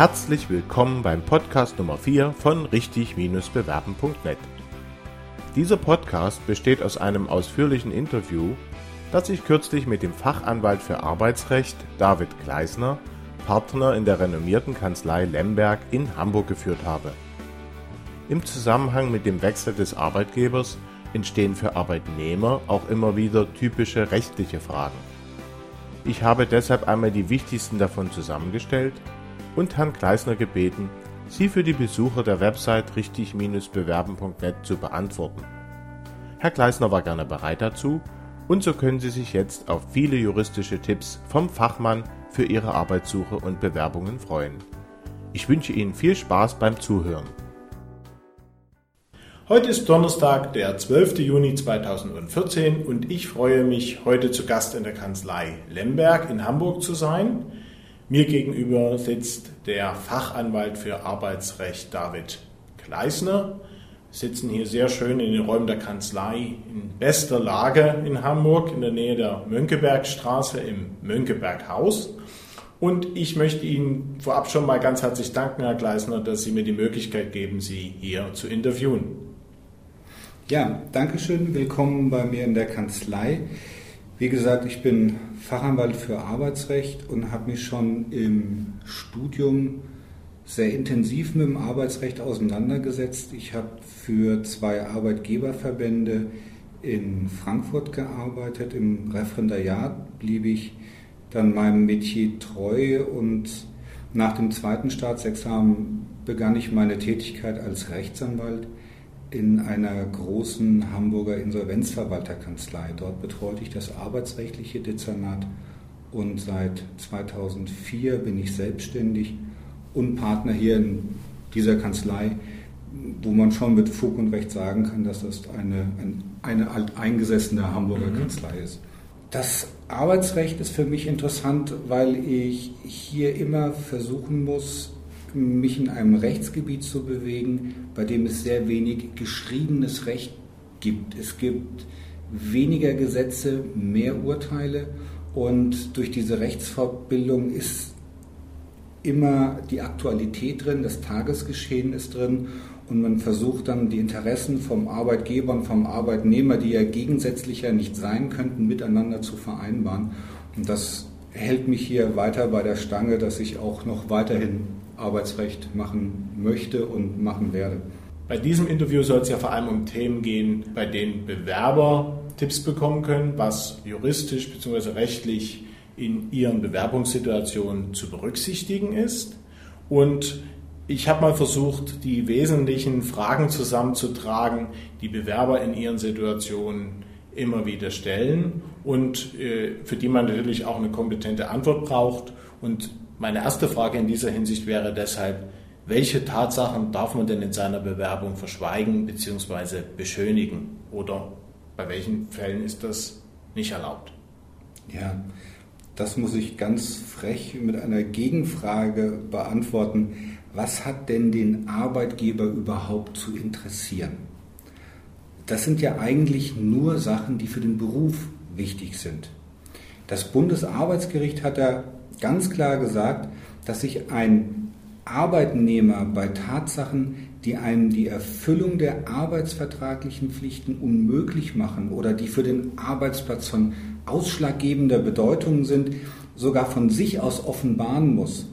Herzlich willkommen beim Podcast Nummer 4 von richtig-bewerben.net. Dieser Podcast besteht aus einem ausführlichen Interview, das ich kürzlich mit dem Fachanwalt für Arbeitsrecht David Gleisner, Partner in der renommierten Kanzlei Lemberg in Hamburg geführt habe. Im Zusammenhang mit dem Wechsel des Arbeitgebers entstehen für Arbeitnehmer auch immer wieder typische rechtliche Fragen. Ich habe deshalb einmal die wichtigsten davon zusammengestellt und Herrn Gleisner gebeten, sie für die Besucher der Website richtig-bewerben.net zu beantworten. Herr Gleisner war gerne bereit dazu und so können Sie sich jetzt auf viele juristische Tipps vom Fachmann für Ihre Arbeitssuche und Bewerbungen freuen. Ich wünsche Ihnen viel Spaß beim Zuhören. Heute ist Donnerstag, der 12. Juni 2014 und ich freue mich, heute zu Gast in der Kanzlei Lemberg in Hamburg zu sein. Mir gegenüber sitzt der Fachanwalt für Arbeitsrecht David Kleisner. Wir sitzen hier sehr schön in den Räumen der Kanzlei in bester Lage in Hamburg, in der Nähe der Mönckebergstraße im Mönckeberghaus. Und ich möchte Ihnen vorab schon mal ganz herzlich danken, Herr Gleisner, dass Sie mir die Möglichkeit geben, Sie hier zu interviewen. Ja, danke schön. Willkommen bei mir in der Kanzlei. Wie gesagt, ich bin Fachanwalt für Arbeitsrecht und habe mich schon im Studium sehr intensiv mit dem Arbeitsrecht auseinandergesetzt. Ich habe für zwei Arbeitgeberverbände in Frankfurt gearbeitet. Im Referendariat blieb ich dann meinem Metier treu und nach dem zweiten Staatsexamen begann ich meine Tätigkeit als Rechtsanwalt in einer großen Hamburger Insolvenzverwalterkanzlei. Dort betreute ich das arbeitsrechtliche Dezernat und seit 2004 bin ich selbstständig und Partner hier in dieser Kanzlei, wo man schon mit Fug und Recht sagen kann, dass das eine, eine alteingesessene Hamburger mhm. Kanzlei ist. Das Arbeitsrecht ist für mich interessant, weil ich hier immer versuchen muss, mich in einem Rechtsgebiet zu bewegen, bei dem es sehr wenig geschriebenes Recht gibt. Es gibt weniger Gesetze, mehr Urteile und durch diese Rechtsfortbildung ist immer die Aktualität drin, das Tagesgeschehen ist drin und man versucht dann die Interessen vom Arbeitgeber und vom Arbeitnehmer, die ja gegensätzlicher nicht sein könnten, miteinander zu vereinbaren. Und das hält mich hier weiter bei der Stange, dass ich auch noch weiterhin Arbeitsrecht machen möchte und machen werde. Bei diesem Interview soll es ja vor allem um Themen gehen, bei denen Bewerber Tipps bekommen können, was juristisch bzw. rechtlich in ihren Bewerbungssituationen zu berücksichtigen ist. Und ich habe mal versucht, die wesentlichen Fragen zusammenzutragen, die Bewerber in ihren Situationen immer wieder stellen und äh, für die man natürlich auch eine kompetente Antwort braucht. Und meine erste Frage in dieser Hinsicht wäre deshalb, welche Tatsachen darf man denn in seiner Bewerbung verschweigen bzw. beschönigen? Oder bei welchen Fällen ist das nicht erlaubt? Ja, das muss ich ganz frech mit einer Gegenfrage beantworten. Was hat denn den Arbeitgeber überhaupt zu interessieren? Das sind ja eigentlich nur Sachen, die für den Beruf wichtig sind. Das Bundesarbeitsgericht hat da ganz klar gesagt, dass sich ein Arbeitnehmer bei Tatsachen, die einem die Erfüllung der arbeitsvertraglichen Pflichten unmöglich machen oder die für den Arbeitsplatz von ausschlaggebender Bedeutung sind, sogar von sich aus offenbaren muss.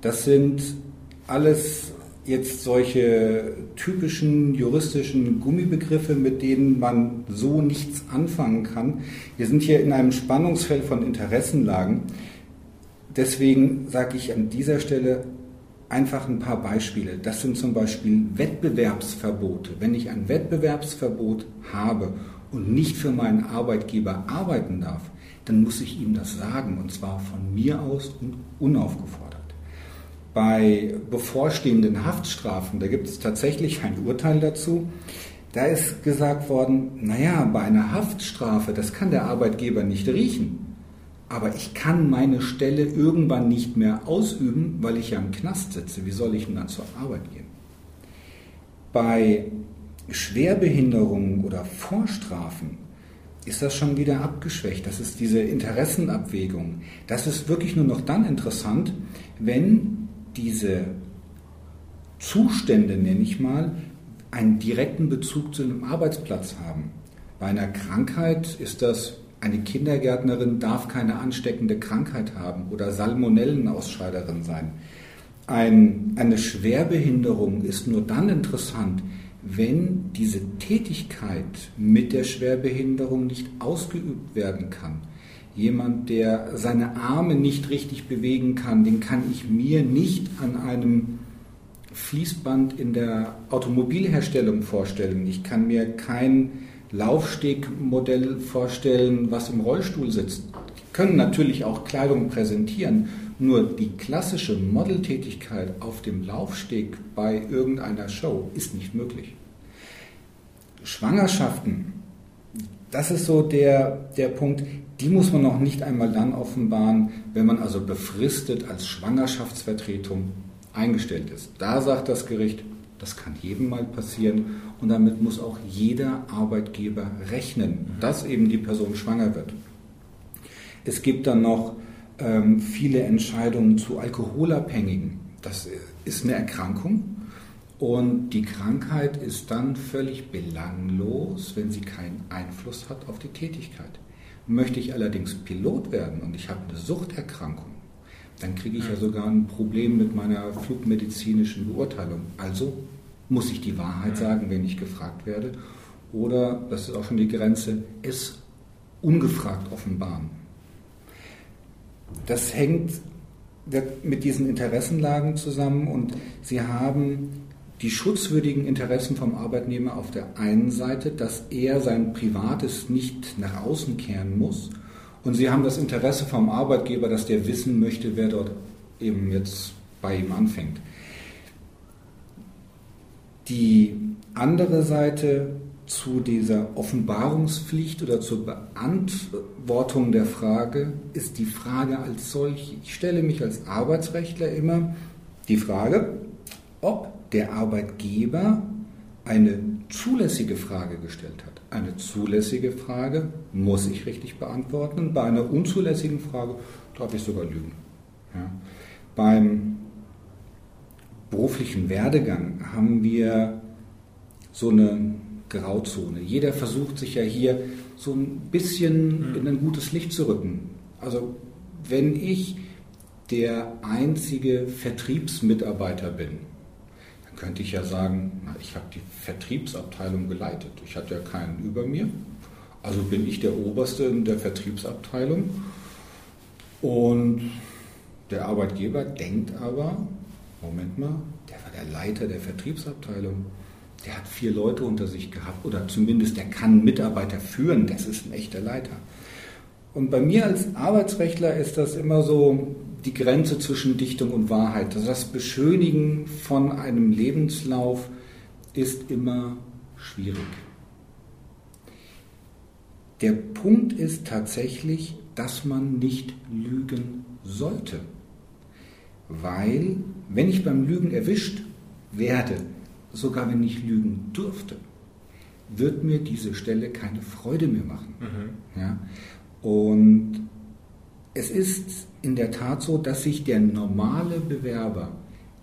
Das sind alles jetzt solche typischen juristischen Gummibegriffe, mit denen man so nichts anfangen kann. Wir sind hier in einem Spannungsfeld von Interessenlagen. Deswegen sage ich an dieser Stelle einfach ein paar Beispiele. Das sind zum Beispiel Wettbewerbsverbote. Wenn ich ein Wettbewerbsverbot habe und nicht für meinen Arbeitgeber arbeiten darf, dann muss ich ihm das sagen und zwar von mir aus und unaufgefordert. Bei bevorstehenden Haftstrafen, da gibt es tatsächlich ein Urteil dazu, da ist gesagt worden, naja, bei einer Haftstrafe, das kann der Arbeitgeber nicht riechen aber ich kann meine Stelle irgendwann nicht mehr ausüben, weil ich ja im Knast sitze. Wie soll ich denn dann zur Arbeit gehen? Bei Schwerbehinderungen oder Vorstrafen ist das schon wieder abgeschwächt. Das ist diese Interessenabwägung. Das ist wirklich nur noch dann interessant, wenn diese Zustände, nenne ich mal, einen direkten Bezug zu einem Arbeitsplatz haben. Bei einer Krankheit ist das, eine Kindergärtnerin darf keine ansteckende Krankheit haben oder Salmonellenausscheiderin sein. Ein, eine Schwerbehinderung ist nur dann interessant, wenn diese Tätigkeit mit der Schwerbehinderung nicht ausgeübt werden kann. Jemand, der seine Arme nicht richtig bewegen kann, den kann ich mir nicht an einem Fließband in der Automobilherstellung vorstellen. Ich kann mir kein Laufstegmodell vorstellen, was im Rollstuhl sitzt. Die können natürlich auch Kleidung präsentieren, nur die klassische Modeltätigkeit auf dem Laufsteg bei irgendeiner Show ist nicht möglich. Schwangerschaften, das ist so der, der Punkt, die muss man noch nicht einmal dann offenbaren, wenn man also befristet als Schwangerschaftsvertretung eingestellt ist. Da sagt das Gericht, das kann jedem mal passieren und damit muss auch jeder Arbeitgeber rechnen, dass eben die Person schwanger wird. Es gibt dann noch ähm, viele Entscheidungen zu Alkoholabhängigen. Das ist eine Erkrankung und die Krankheit ist dann völlig belanglos, wenn sie keinen Einfluss hat auf die Tätigkeit. Möchte ich allerdings Pilot werden und ich habe eine Suchterkrankung, dann kriege ich ja sogar ein Problem mit meiner flugmedizinischen Beurteilung. Also muss ich die Wahrheit sagen, wenn ich gefragt werde. Oder, das ist auch schon die Grenze, es ungefragt offenbaren. Das hängt mit diesen Interessenlagen zusammen und Sie haben die schutzwürdigen Interessen vom Arbeitnehmer auf der einen Seite, dass er sein Privates nicht nach außen kehren muss und Sie haben das Interesse vom Arbeitgeber, dass der wissen möchte, wer dort eben jetzt bei ihm anfängt. Die andere Seite zu dieser Offenbarungspflicht oder zur Beantwortung der Frage ist die Frage als solche. Ich stelle mich als Arbeitsrechtler immer die Frage, ob der Arbeitgeber eine zulässige Frage gestellt hat. Eine zulässige Frage muss ich richtig beantworten. Bei einer unzulässigen Frage darf ich sogar lügen. Ja. Beim beruflichen Werdegang haben wir so eine Grauzone. Jeder versucht sich ja hier so ein bisschen in ein gutes Licht zu rücken. Also wenn ich der einzige Vertriebsmitarbeiter bin, könnte ich ja sagen, na, ich habe die Vertriebsabteilung geleitet. Ich hatte ja keinen über mir. Also bin ich der Oberste in der Vertriebsabteilung. Und der Arbeitgeber denkt aber, Moment mal, der war der Leiter der Vertriebsabteilung. Der hat vier Leute unter sich gehabt oder zumindest der kann Mitarbeiter führen. Das ist ein echter Leiter. Und bei mir als Arbeitsrechtler ist das immer so, die Grenze zwischen Dichtung und Wahrheit. Also das Beschönigen von einem Lebenslauf ist immer schwierig. Der Punkt ist tatsächlich, dass man nicht lügen sollte. Weil, wenn ich beim Lügen erwischt werde, sogar wenn ich lügen dürfte, wird mir diese Stelle keine Freude mehr machen. Mhm. Ja? Und es ist in der Tat so, dass sich der normale Bewerber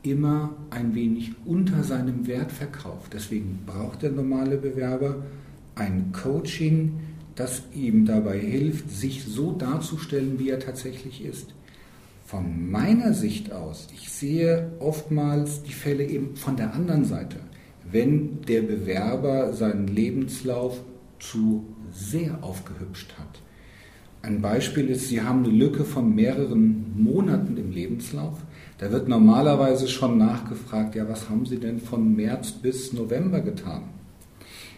immer ein wenig unter seinem Wert verkauft. Deswegen braucht der normale Bewerber ein Coaching, das ihm dabei hilft, sich so darzustellen, wie er tatsächlich ist. Von meiner Sicht aus, ich sehe oftmals die Fälle eben von der anderen Seite. Wenn der Bewerber seinen Lebenslauf zu sehr aufgehübscht hat, ein Beispiel ist, Sie haben eine Lücke von mehreren Monaten im Lebenslauf. Da wird normalerweise schon nachgefragt, ja, was haben Sie denn von März bis November getan?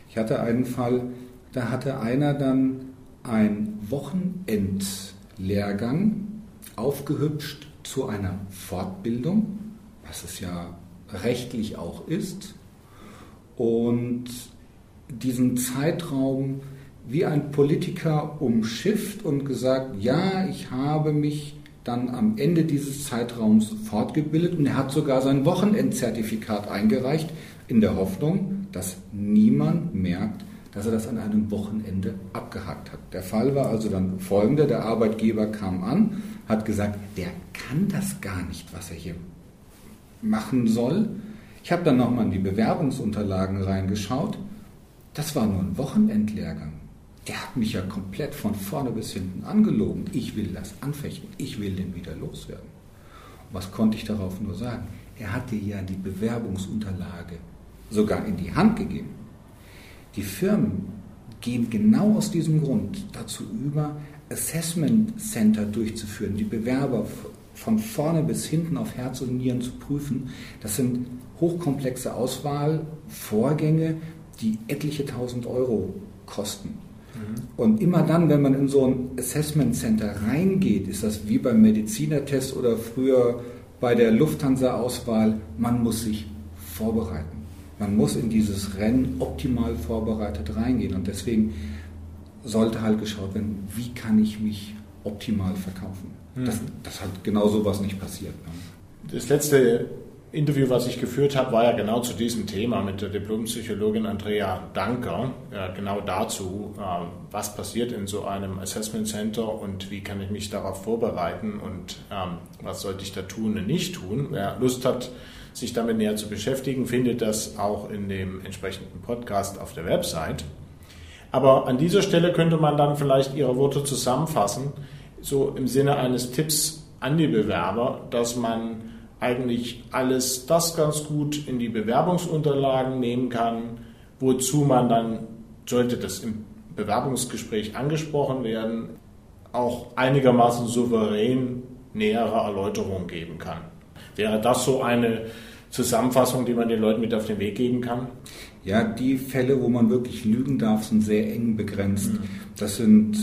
Ich hatte einen Fall, da hatte einer dann ein Wochenendlehrgang aufgehübscht zu einer Fortbildung, was es ja rechtlich auch ist, und diesen Zeitraum wie ein Politiker umschifft und gesagt, ja, ich habe mich dann am Ende dieses Zeitraums fortgebildet und er hat sogar sein Wochenendzertifikat eingereicht, in der Hoffnung, dass niemand merkt, dass er das an einem Wochenende abgehakt hat. Der Fall war also dann folgender, der Arbeitgeber kam an, hat gesagt, der kann das gar nicht, was er hier machen soll. Ich habe dann nochmal in die Bewerbungsunterlagen reingeschaut. Das war nur ein Wochenendlehrgang. Der hat mich ja komplett von vorne bis hinten angelogen. Ich will das anfechten. Ich will den wieder loswerden. Was konnte ich darauf nur sagen? Er hatte ja die Bewerbungsunterlage sogar in die Hand gegeben. Die Firmen gehen genau aus diesem Grund dazu über, Assessment Center durchzuführen, die Bewerber von vorne bis hinten auf Herz und Nieren zu prüfen. Das sind hochkomplexe Auswahlvorgänge, die etliche tausend Euro kosten. Mhm. Und immer dann, wenn man in so ein Assessment Center reingeht, ist das wie beim Medizinertest oder früher bei der Lufthansa-Auswahl, man muss sich vorbereiten. Man muss in dieses Rennen optimal vorbereitet reingehen. Und deswegen sollte halt geschaut werden, wie kann ich mich optimal verkaufen. Mhm. Das, das hat genau sowas nicht passiert. Ne? Das letzte Interview, was ich geführt habe, war ja genau zu diesem Thema mit der Diplompsychologin Andrea Danker. Ja, genau dazu, äh, was passiert in so einem Assessment Center und wie kann ich mich darauf vorbereiten und ähm, was sollte ich da tun und nicht tun. Wer Lust hat, sich damit näher zu beschäftigen, findet das auch in dem entsprechenden Podcast auf der Website. Aber an dieser Stelle könnte man dann vielleicht Ihre Worte zusammenfassen, so im Sinne eines Tipps an die Bewerber, dass man eigentlich alles das ganz gut in die Bewerbungsunterlagen nehmen kann, wozu man dann, sollte das im Bewerbungsgespräch angesprochen werden, auch einigermaßen souverän nähere Erläuterungen geben kann. Wäre das so eine Zusammenfassung, die man den Leuten mit auf den Weg geben kann? Ja, die Fälle, wo man wirklich lügen darf, sind sehr eng begrenzt. Mhm. Das sind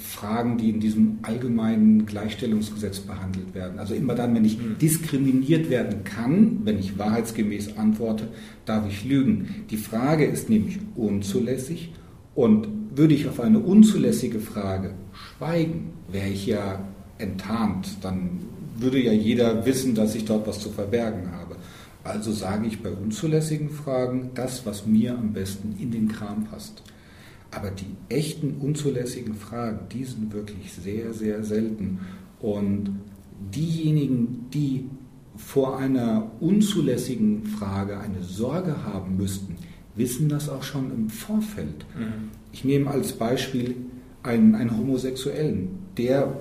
Fragen, die in diesem allgemeinen Gleichstellungsgesetz behandelt werden. Also immer dann, wenn ich hm. diskriminiert werden kann, wenn ich wahrheitsgemäß antworte, darf ich lügen. Die Frage ist nämlich unzulässig und würde ich auf eine unzulässige Frage schweigen, wäre ich ja enttarnt, dann würde ja jeder wissen, dass ich dort was zu verbergen habe. Also sage ich bei unzulässigen Fragen das, was mir am besten in den Kram passt. Aber die echten unzulässigen Fragen, die sind wirklich sehr, sehr selten. Und diejenigen, die vor einer unzulässigen Frage eine Sorge haben müssten, wissen das auch schon im Vorfeld. Mhm. Ich nehme als Beispiel einen, einen Homosexuellen, der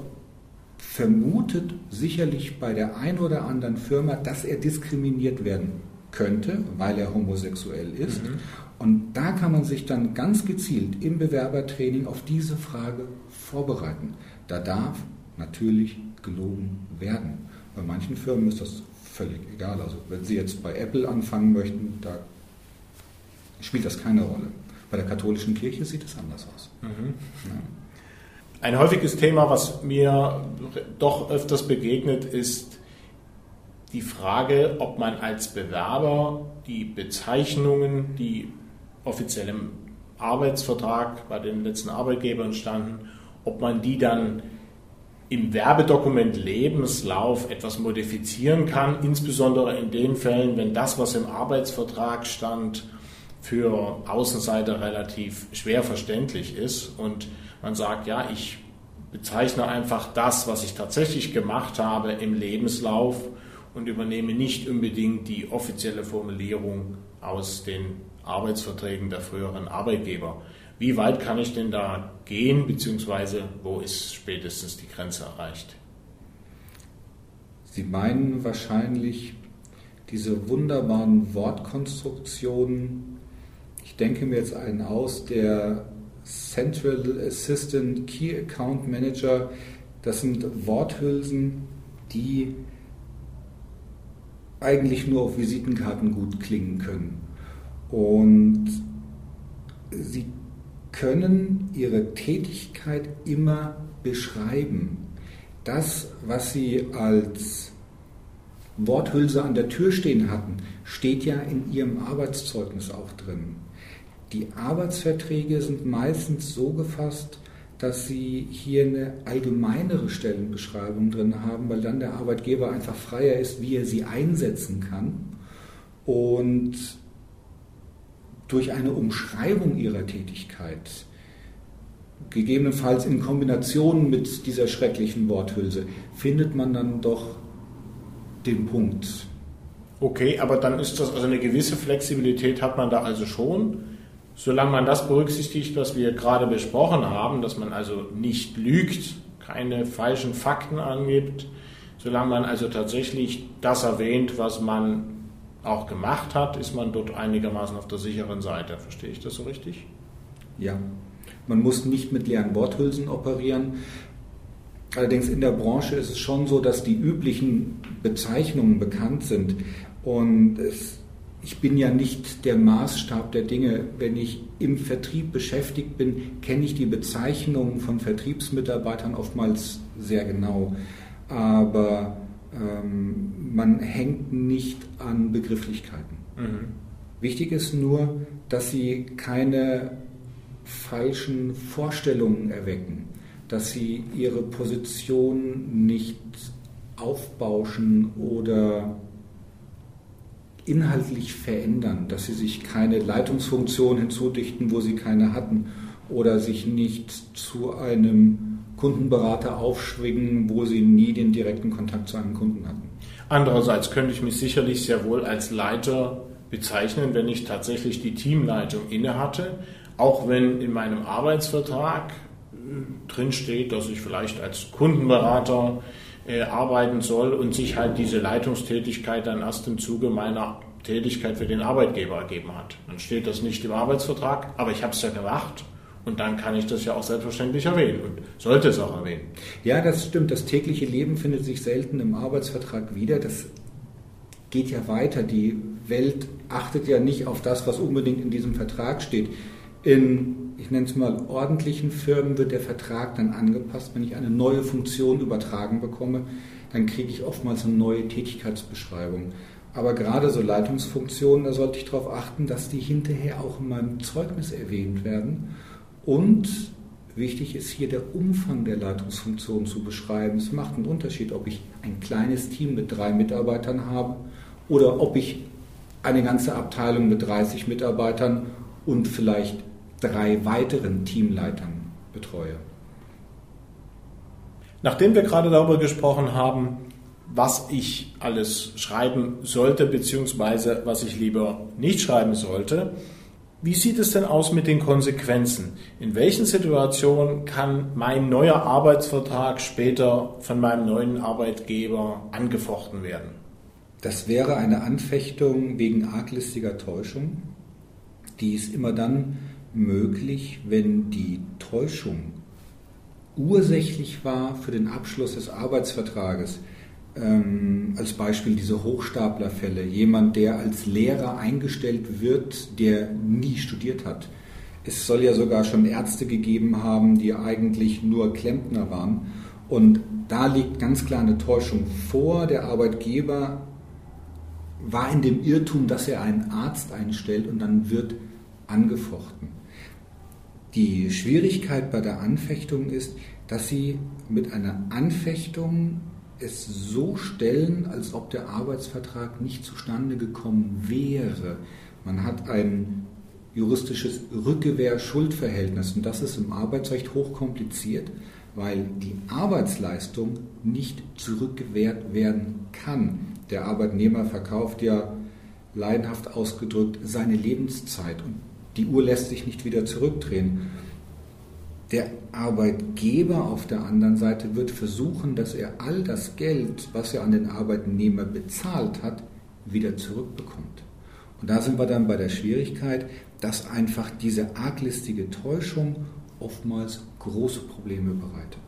vermutet sicherlich bei der ein oder anderen Firma, dass er diskriminiert werden könnte, weil er homosexuell ist. Mhm. Und da kann man sich dann ganz gezielt im Bewerbertraining auf diese Frage vorbereiten. Da darf natürlich gelogen werden. Bei manchen Firmen ist das völlig egal. Also wenn Sie jetzt bei Apple anfangen möchten, da spielt das keine Rolle. Bei der katholischen Kirche sieht es anders aus. Mhm. Ja. Ein häufiges Thema, was mir doch öfters begegnet, ist die Frage, ob man als Bewerber die Bezeichnungen, die offiziell im Arbeitsvertrag bei den letzten Arbeitgebern standen, ob man die dann im Werbedokument Lebenslauf etwas modifizieren kann, insbesondere in den Fällen, wenn das, was im Arbeitsvertrag stand, für Außenseiter relativ schwer verständlich ist. Und man sagt, ja, ich bezeichne einfach das, was ich tatsächlich gemacht habe im Lebenslauf und übernehme nicht unbedingt die offizielle Formulierung aus den Arbeitsverträgen der früheren Arbeitgeber. Wie weit kann ich denn da gehen, beziehungsweise wo ist spätestens die Grenze erreicht? Sie meinen wahrscheinlich diese wunderbaren Wortkonstruktionen. Ich denke mir jetzt einen aus, der Central Assistant Key Account Manager. Das sind Worthülsen, die eigentlich nur auf Visitenkarten gut klingen können. Und sie können ihre Tätigkeit immer beschreiben. Das, was sie als Worthülse an der Tür stehen hatten, steht ja in ihrem Arbeitszeugnis auch drin. Die Arbeitsverträge sind meistens so gefasst, dass sie hier eine allgemeinere Stellenbeschreibung drin haben, weil dann der Arbeitgeber einfach freier ist, wie er sie einsetzen kann. Und durch eine Umschreibung ihrer Tätigkeit, gegebenenfalls in Kombination mit dieser schrecklichen Worthülse, findet man dann doch den Punkt. Okay, aber dann ist das, also eine gewisse Flexibilität hat man da also schon, solange man das berücksichtigt, was wir gerade besprochen haben, dass man also nicht lügt, keine falschen Fakten angibt, solange man also tatsächlich das erwähnt, was man auch gemacht hat, ist man dort einigermaßen auf der sicheren Seite. Verstehe ich das so richtig? Ja, man muss nicht mit leeren Worthülsen operieren. Allerdings in der Branche ist es schon so, dass die üblichen Bezeichnungen bekannt sind. Und es, ich bin ja nicht der Maßstab der Dinge. Wenn ich im Vertrieb beschäftigt bin, kenne ich die Bezeichnungen von Vertriebsmitarbeitern oftmals sehr genau. Aber ähm, man hängt nicht an Begrifflichkeiten. Mhm. Wichtig ist nur, dass sie keine falschen Vorstellungen erwecken, dass sie ihre Position nicht aufbauschen oder inhaltlich verändern, dass sie sich keine Leitungsfunktion hinzudichten, wo sie keine hatten, oder sich nicht zu einem Kundenberater aufschwingen, wo sie nie den direkten Kontakt zu einem Kunden hatten. Andererseits könnte ich mich sicherlich sehr wohl als Leiter bezeichnen, wenn ich tatsächlich die Teamleitung innehatte, auch wenn in meinem Arbeitsvertrag äh, drinsteht, dass ich vielleicht als Kundenberater äh, arbeiten soll und sich halt diese Leitungstätigkeit dann erst im Zuge meiner Tätigkeit für den Arbeitgeber ergeben hat. Dann steht das nicht im Arbeitsvertrag, aber ich habe es ja gemacht und dann kann ich das ja auch selbstverständlich erwähnen und sollte es auch erwähnen. Ja, das stimmt. Das tägliche Leben findet sich selten im Arbeitsvertrag wieder. Das geht ja weiter. Die Welt achtet ja nicht auf das, was unbedingt in diesem Vertrag steht. In ich nenne es mal, ordentlichen Firmen wird der Vertrag dann angepasst. Wenn ich eine neue Funktion übertragen bekomme, dann kriege ich oftmals eine neue Tätigkeitsbeschreibung. Aber gerade so Leitungsfunktionen, da sollte ich darauf achten, dass die hinterher auch in meinem Zeugnis erwähnt werden. Und wichtig ist hier der Umfang der Leitungsfunktion zu beschreiben. Es macht einen Unterschied, ob ich ein kleines Team mit drei Mitarbeitern habe oder ob ich eine ganze Abteilung mit 30 Mitarbeitern und vielleicht drei weiteren Teamleitern betreue. Nachdem wir gerade darüber gesprochen haben, was ich alles schreiben sollte, beziehungsweise was ich lieber nicht schreiben sollte, wie sieht es denn aus mit den Konsequenzen? In welchen Situationen kann mein neuer Arbeitsvertrag später von meinem neuen Arbeitgeber angefochten werden? Das wäre eine Anfechtung wegen arglistiger Täuschung. Die ist immer dann möglich, wenn die Täuschung ursächlich war für den Abschluss des Arbeitsvertrages. Ähm, als Beispiel diese Hochstaplerfälle. Jemand, der als Lehrer eingestellt wird, der nie studiert hat. Es soll ja sogar schon Ärzte gegeben haben, die eigentlich nur Klempner waren. Und da liegt ganz klar eine Täuschung vor. Der Arbeitgeber war in dem Irrtum, dass er einen Arzt einstellt und dann wird angefochten. Die Schwierigkeit bei der Anfechtung ist, dass sie mit einer Anfechtung es so stellen, als ob der Arbeitsvertrag nicht zustande gekommen wäre. Man hat ein juristisches Rückgewehr-Schuldverhältnis und das ist im Arbeitsrecht hochkompliziert, weil die Arbeitsleistung nicht zurückgewehrt werden kann. Der Arbeitnehmer verkauft ja leidenhaft ausgedrückt seine Lebenszeit und die Uhr lässt sich nicht wieder zurückdrehen. Der Arbeitgeber auf der anderen Seite wird versuchen, dass er all das Geld, was er an den Arbeitnehmer bezahlt hat, wieder zurückbekommt. Und da sind wir dann bei der Schwierigkeit, dass einfach diese arglistige Täuschung oftmals große Probleme bereitet.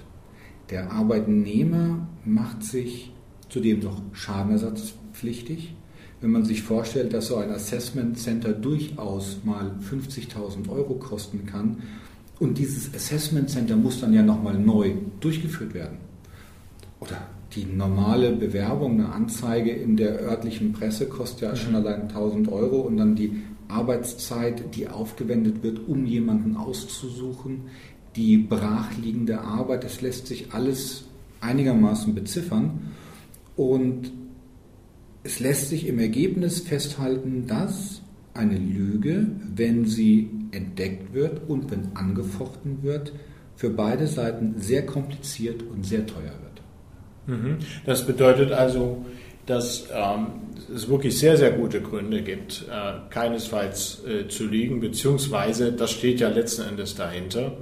Der Arbeitnehmer macht sich zudem noch schadenersatzpflichtig wenn man sich vorstellt, dass so ein Assessment Center durchaus mal 50.000 Euro kosten kann und dieses Assessment Center muss dann ja nochmal neu durchgeführt werden. Oder die normale Bewerbung, eine Anzeige in der örtlichen Presse kostet ja schon allein 1000 Euro und dann die Arbeitszeit, die aufgewendet wird, um jemanden auszusuchen, die brachliegende Arbeit, das lässt sich alles einigermaßen beziffern. Und es lässt sich im Ergebnis festhalten, dass eine Lüge, wenn sie entdeckt wird und wenn angefochten wird, für beide Seiten sehr kompliziert und sehr teuer wird. Mhm. Das bedeutet also, dass ähm, es wirklich sehr, sehr gute Gründe gibt, äh, keinesfalls äh, zu liegen, beziehungsweise das steht ja letzten Endes dahinter,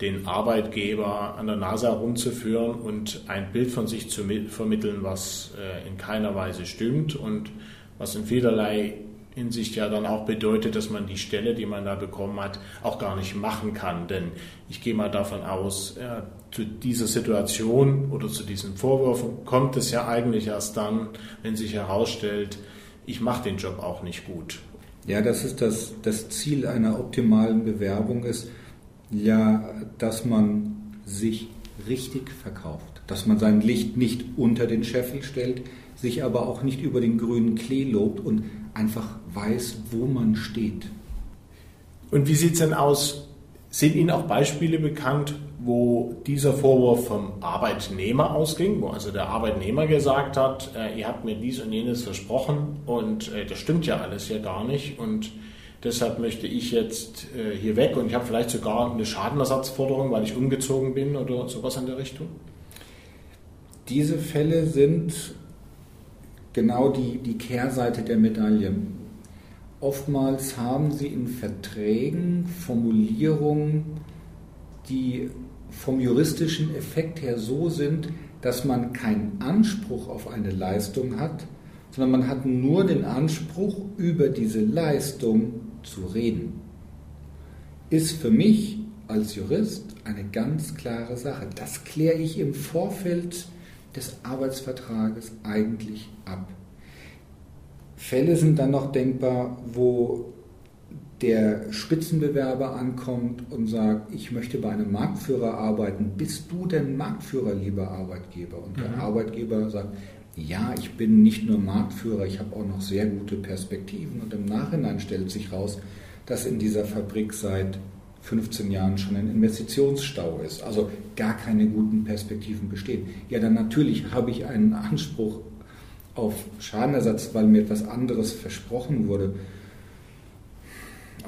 den Arbeitgeber an der Nase herumzuführen und ein Bild von sich zu vermitteln, was äh, in keiner Weise stimmt und was in vielerlei Hinsicht ja dann auch bedeutet, dass man die Stelle, die man da bekommen hat, auch gar nicht machen kann. Denn ich gehe mal davon aus, zu dieser Situation oder zu diesen Vorwürfen kommt es ja eigentlich erst dann, wenn sich herausstellt, ich mache den Job auch nicht gut. Ja, das ist das, das Ziel einer optimalen Bewerbung ist ja, dass man sich richtig verkauft, dass man sein Licht nicht unter den Scheffel stellt, sich aber auch nicht über den grünen Klee lobt und einfach weiß, wo man steht. Und wie sieht es denn aus? Sind Ihnen auch Beispiele bekannt, wo dieser Vorwurf vom Arbeitnehmer ausging, wo also der Arbeitnehmer gesagt hat, äh, ihr habt mir dies und jenes versprochen und äh, das stimmt ja alles hier gar nicht und deshalb möchte ich jetzt äh, hier weg und ich habe vielleicht sogar eine Schadenersatzforderung, weil ich umgezogen bin oder sowas in der Richtung? Diese Fälle sind genau die, die Kehrseite der Medaille. Oftmals haben sie in Verträgen Formulierungen, die vom juristischen Effekt her so sind, dass man keinen Anspruch auf eine Leistung hat, sondern man hat nur den Anspruch, über diese Leistung zu reden. Ist für mich als Jurist eine ganz klare Sache. Das kläre ich im Vorfeld des Arbeitsvertrages eigentlich ab. Fälle sind dann noch denkbar, wo der Spitzenbewerber ankommt und sagt, ich möchte bei einem Marktführer arbeiten. Bist du denn Marktführer, lieber Arbeitgeber? Und der mhm. Arbeitgeber sagt, ja, ich bin nicht nur Marktführer, ich habe auch noch sehr gute Perspektiven. Und im Nachhinein stellt sich raus, dass in dieser Fabrik seit 15 Jahren schon ein Investitionsstau ist, also gar keine guten Perspektiven bestehen. Ja, dann natürlich habe ich einen Anspruch auf Schadenersatz, weil mir etwas anderes versprochen wurde.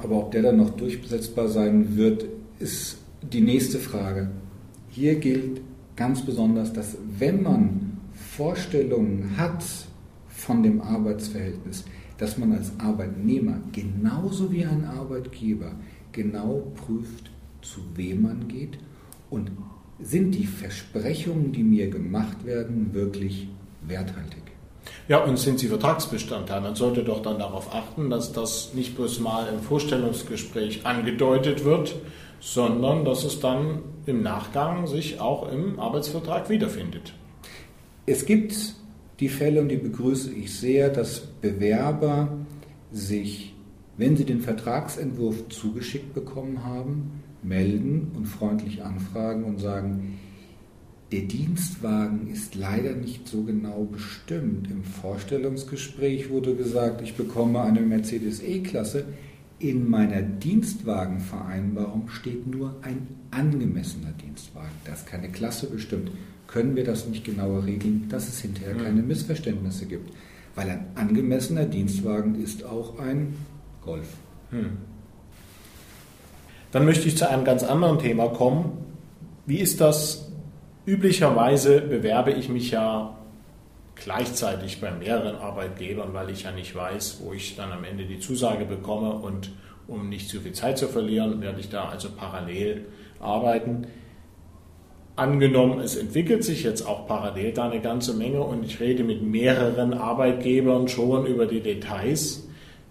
Aber ob der dann noch durchsetzbar sein wird, ist die nächste Frage. Hier gilt ganz besonders, dass wenn man Vorstellungen hat von dem Arbeitsverhältnis, dass man als Arbeitnehmer genauso wie ein Arbeitgeber genau prüft, zu wem man geht und sind die Versprechungen, die mir gemacht werden, wirklich werthaltig. Ja, und sind sie Vertragsbestandteil? Man sollte doch dann darauf achten, dass das nicht bloß mal im Vorstellungsgespräch angedeutet wird, sondern dass es dann im Nachgang sich auch im Arbeitsvertrag wiederfindet. Es gibt die Fälle, und die begrüße ich sehr, dass Bewerber sich, wenn sie den Vertragsentwurf zugeschickt bekommen haben, melden und freundlich anfragen und sagen, der Dienstwagen ist leider nicht so genau bestimmt. Im Vorstellungsgespräch wurde gesagt, ich bekomme eine Mercedes E-Klasse. In meiner Dienstwagenvereinbarung steht nur ein angemessener Dienstwagen. Da ist keine Klasse bestimmt können wir das nicht genauer regeln, dass es hinterher keine Missverständnisse gibt. Weil ein angemessener Dienstwagen ist auch ein Golf. Hm. Dann möchte ich zu einem ganz anderen Thema kommen. Wie ist das? Üblicherweise bewerbe ich mich ja gleichzeitig bei mehreren Arbeitgebern, weil ich ja nicht weiß, wo ich dann am Ende die Zusage bekomme und um nicht zu viel Zeit zu verlieren, werde ich da also parallel arbeiten angenommen, es entwickelt sich jetzt auch parallel da eine ganze Menge und ich rede mit mehreren Arbeitgebern schon über die Details,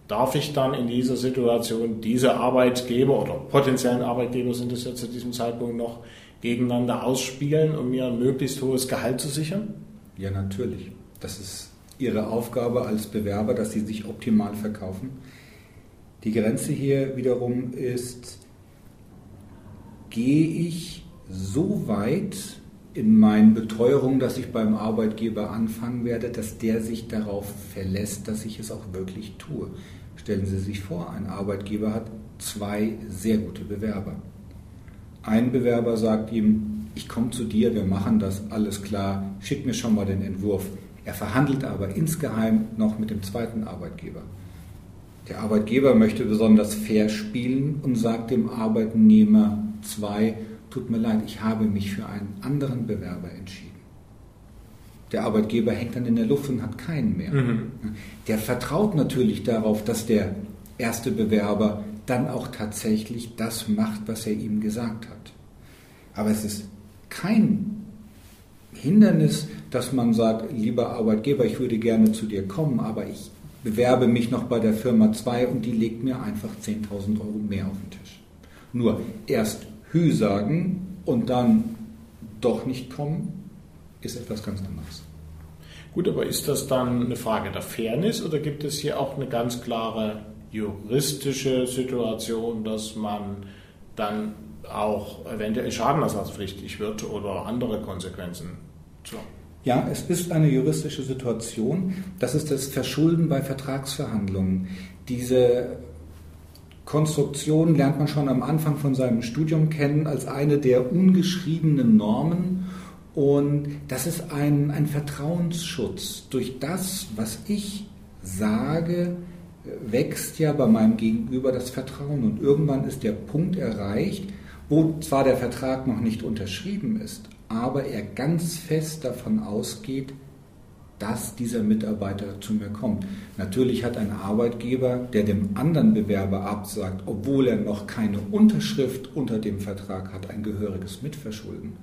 darf ich dann in dieser Situation diese Arbeitgeber oder potenziellen Arbeitgeber sind es ja zu diesem Zeitpunkt noch gegeneinander ausspielen, um mir ein möglichst hohes Gehalt zu sichern? Ja, natürlich. Das ist Ihre Aufgabe als Bewerber, dass Sie sich optimal verkaufen. Die Grenze hier wiederum ist, gehe ich so weit in meinen Beteuerungen, dass ich beim Arbeitgeber anfangen werde, dass der sich darauf verlässt, dass ich es auch wirklich tue. Stellen Sie sich vor, ein Arbeitgeber hat zwei sehr gute Bewerber. Ein Bewerber sagt ihm, ich komme zu dir, wir machen das, alles klar, schick mir schon mal den Entwurf. Er verhandelt aber insgeheim noch mit dem zweiten Arbeitgeber. Der Arbeitgeber möchte besonders fair spielen und sagt dem Arbeitnehmer zwei, tut mir leid, ich habe mich für einen anderen Bewerber entschieden. Der Arbeitgeber hängt dann in der Luft und hat keinen mehr. Mhm. Der vertraut natürlich darauf, dass der erste Bewerber dann auch tatsächlich das macht, was er ihm gesagt hat. Aber es ist kein Hindernis, dass man sagt, lieber Arbeitgeber, ich würde gerne zu dir kommen, aber ich bewerbe mich noch bei der Firma 2 und die legt mir einfach 10.000 Euro mehr auf den Tisch. Nur erst Hü sagen und dann doch nicht kommen, ist etwas ganz anderes. Gut, aber ist das dann eine Frage der Fairness oder gibt es hier auch eine ganz klare juristische Situation, dass man dann auch eventuell schadenersatzpflichtig wird oder andere Konsequenzen? So. Ja, es ist eine juristische Situation. Das ist das Verschulden bei Vertragsverhandlungen. Diese Konstruktion lernt man schon am Anfang von seinem Studium kennen als eine der ungeschriebenen Normen. Und das ist ein, ein Vertrauensschutz. Durch das, was ich sage, wächst ja bei meinem Gegenüber das Vertrauen. Und irgendwann ist der Punkt erreicht, wo zwar der Vertrag noch nicht unterschrieben ist, aber er ganz fest davon ausgeht, dass dieser Mitarbeiter zu mir kommt. Natürlich hat ein Arbeitgeber, der dem anderen Bewerber absagt, obwohl er noch keine Unterschrift unter dem Vertrag hat, ein gehöriges Mitverschulden.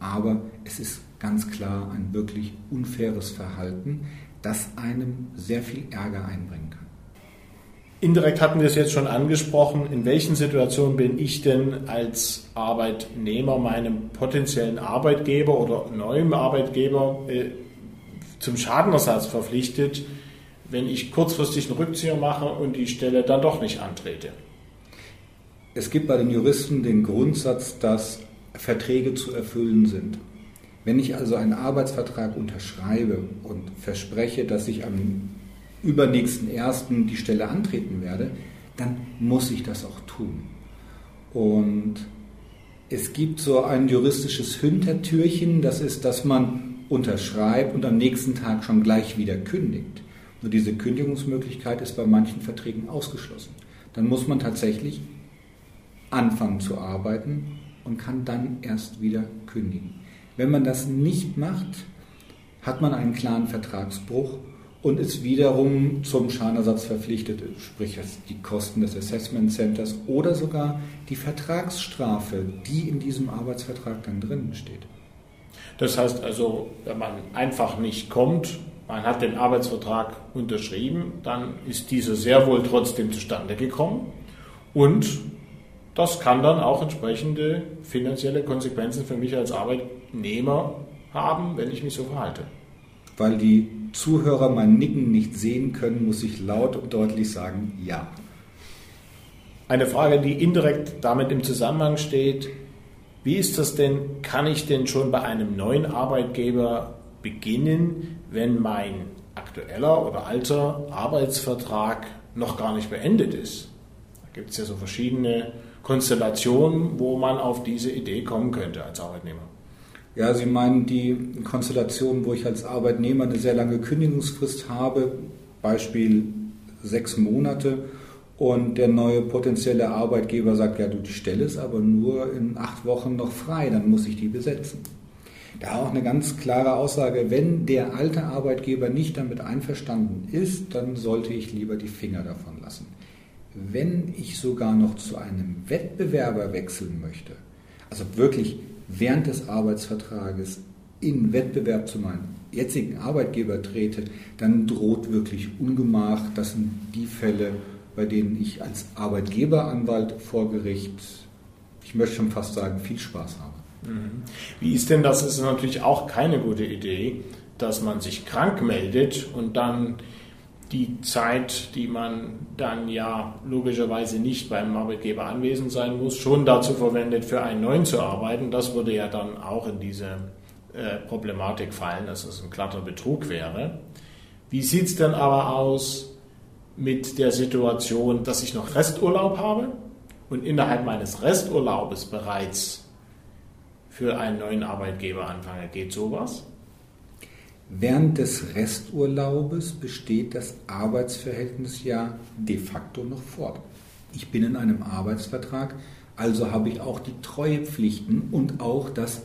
Aber es ist ganz klar ein wirklich unfaires Verhalten, das einem sehr viel Ärger einbringen kann. Indirekt hatten wir es jetzt schon angesprochen, in welchen Situationen bin ich denn als Arbeitnehmer meinem potenziellen Arbeitgeber oder neuem Arbeitgeber äh, zum Schadenersatz verpflichtet, wenn ich kurzfristig einen Rückzieher mache und die Stelle dann doch nicht antrete. Es gibt bei den Juristen den Grundsatz, dass Verträge zu erfüllen sind. Wenn ich also einen Arbeitsvertrag unterschreibe und verspreche, dass ich am übernächsten ersten die Stelle antreten werde, dann muss ich das auch tun. Und es gibt so ein juristisches Hintertürchen, das ist, dass man unterschreibt und am nächsten Tag schon gleich wieder kündigt. Nur diese Kündigungsmöglichkeit ist bei manchen Verträgen ausgeschlossen. Dann muss man tatsächlich anfangen zu arbeiten und kann dann erst wieder kündigen. Wenn man das nicht macht, hat man einen klaren Vertragsbruch und ist wiederum zum Schadenersatz verpflichtet, sprich die Kosten des Assessment Centers oder sogar die Vertragsstrafe, die in diesem Arbeitsvertrag dann drinnen steht. Das heißt also, wenn man einfach nicht kommt, man hat den Arbeitsvertrag unterschrieben, dann ist dieser sehr wohl trotzdem zustande gekommen und das kann dann auch entsprechende finanzielle Konsequenzen für mich als Arbeitnehmer haben, wenn ich mich so verhalte. Weil die Zuhörer mein Nicken nicht sehen können, muss ich laut und deutlich sagen, ja. Eine Frage, die indirekt damit im Zusammenhang steht, wie ist das denn, kann ich denn schon bei einem neuen Arbeitgeber beginnen, wenn mein aktueller oder alter Arbeitsvertrag noch gar nicht beendet ist? Da gibt es ja so verschiedene Konstellationen, wo man auf diese Idee kommen könnte als Arbeitnehmer. Ja, Sie meinen die Konstellation, wo ich als Arbeitnehmer eine sehr lange Kündigungsfrist habe, Beispiel sechs Monate, und der neue potenzielle Arbeitgeber sagt, ja, du, die Stelle ist aber nur in acht Wochen noch frei, dann muss ich die besetzen. Da auch eine ganz klare Aussage, wenn der alte Arbeitgeber nicht damit einverstanden ist, dann sollte ich lieber die Finger davon lassen. Wenn ich sogar noch zu einem Wettbewerber wechseln möchte, also wirklich während des Arbeitsvertrages in Wettbewerb zu meinem jetzigen Arbeitgeber trete, dann droht wirklich Ungemach. Das sind die Fälle, bei denen ich als Arbeitgeberanwalt vor Gericht, ich möchte schon fast sagen, viel Spaß habe. Mhm. Wie ist denn das? Ist natürlich auch keine gute Idee, dass man sich krank meldet und dann die Zeit, die man dann ja logischerweise nicht beim Arbeitgeber anwesend sein muss, schon dazu verwendet, für einen neuen zu arbeiten. Das würde ja dann auch in diese äh, Problematik fallen, dass es ein glatter Betrug wäre. Wie sieht es denn aber aus mit der Situation, dass ich noch Resturlaub habe und innerhalb meines Resturlaubes bereits für einen neuen Arbeitgeber anfange? Geht sowas? Während des Resturlaubes besteht das Arbeitsverhältnis ja de facto noch fort. Ich bin in einem Arbeitsvertrag, also habe ich auch die Treuepflichten und auch das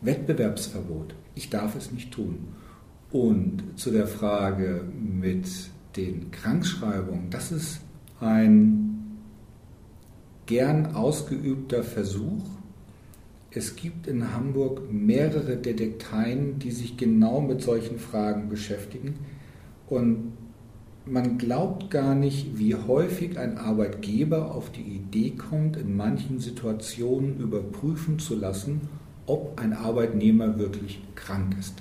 Wettbewerbsverbot. ich darf es nicht tun. Und zu der Frage mit den Krankschreibungen, das ist ein gern ausgeübter Versuch. Es gibt in Hamburg mehrere Detekteien, die sich genau mit solchen Fragen beschäftigen. Und man glaubt gar nicht, wie häufig ein Arbeitgeber auf die Idee kommt, in manchen Situationen überprüfen zu lassen, ob ein Arbeitnehmer wirklich krank ist.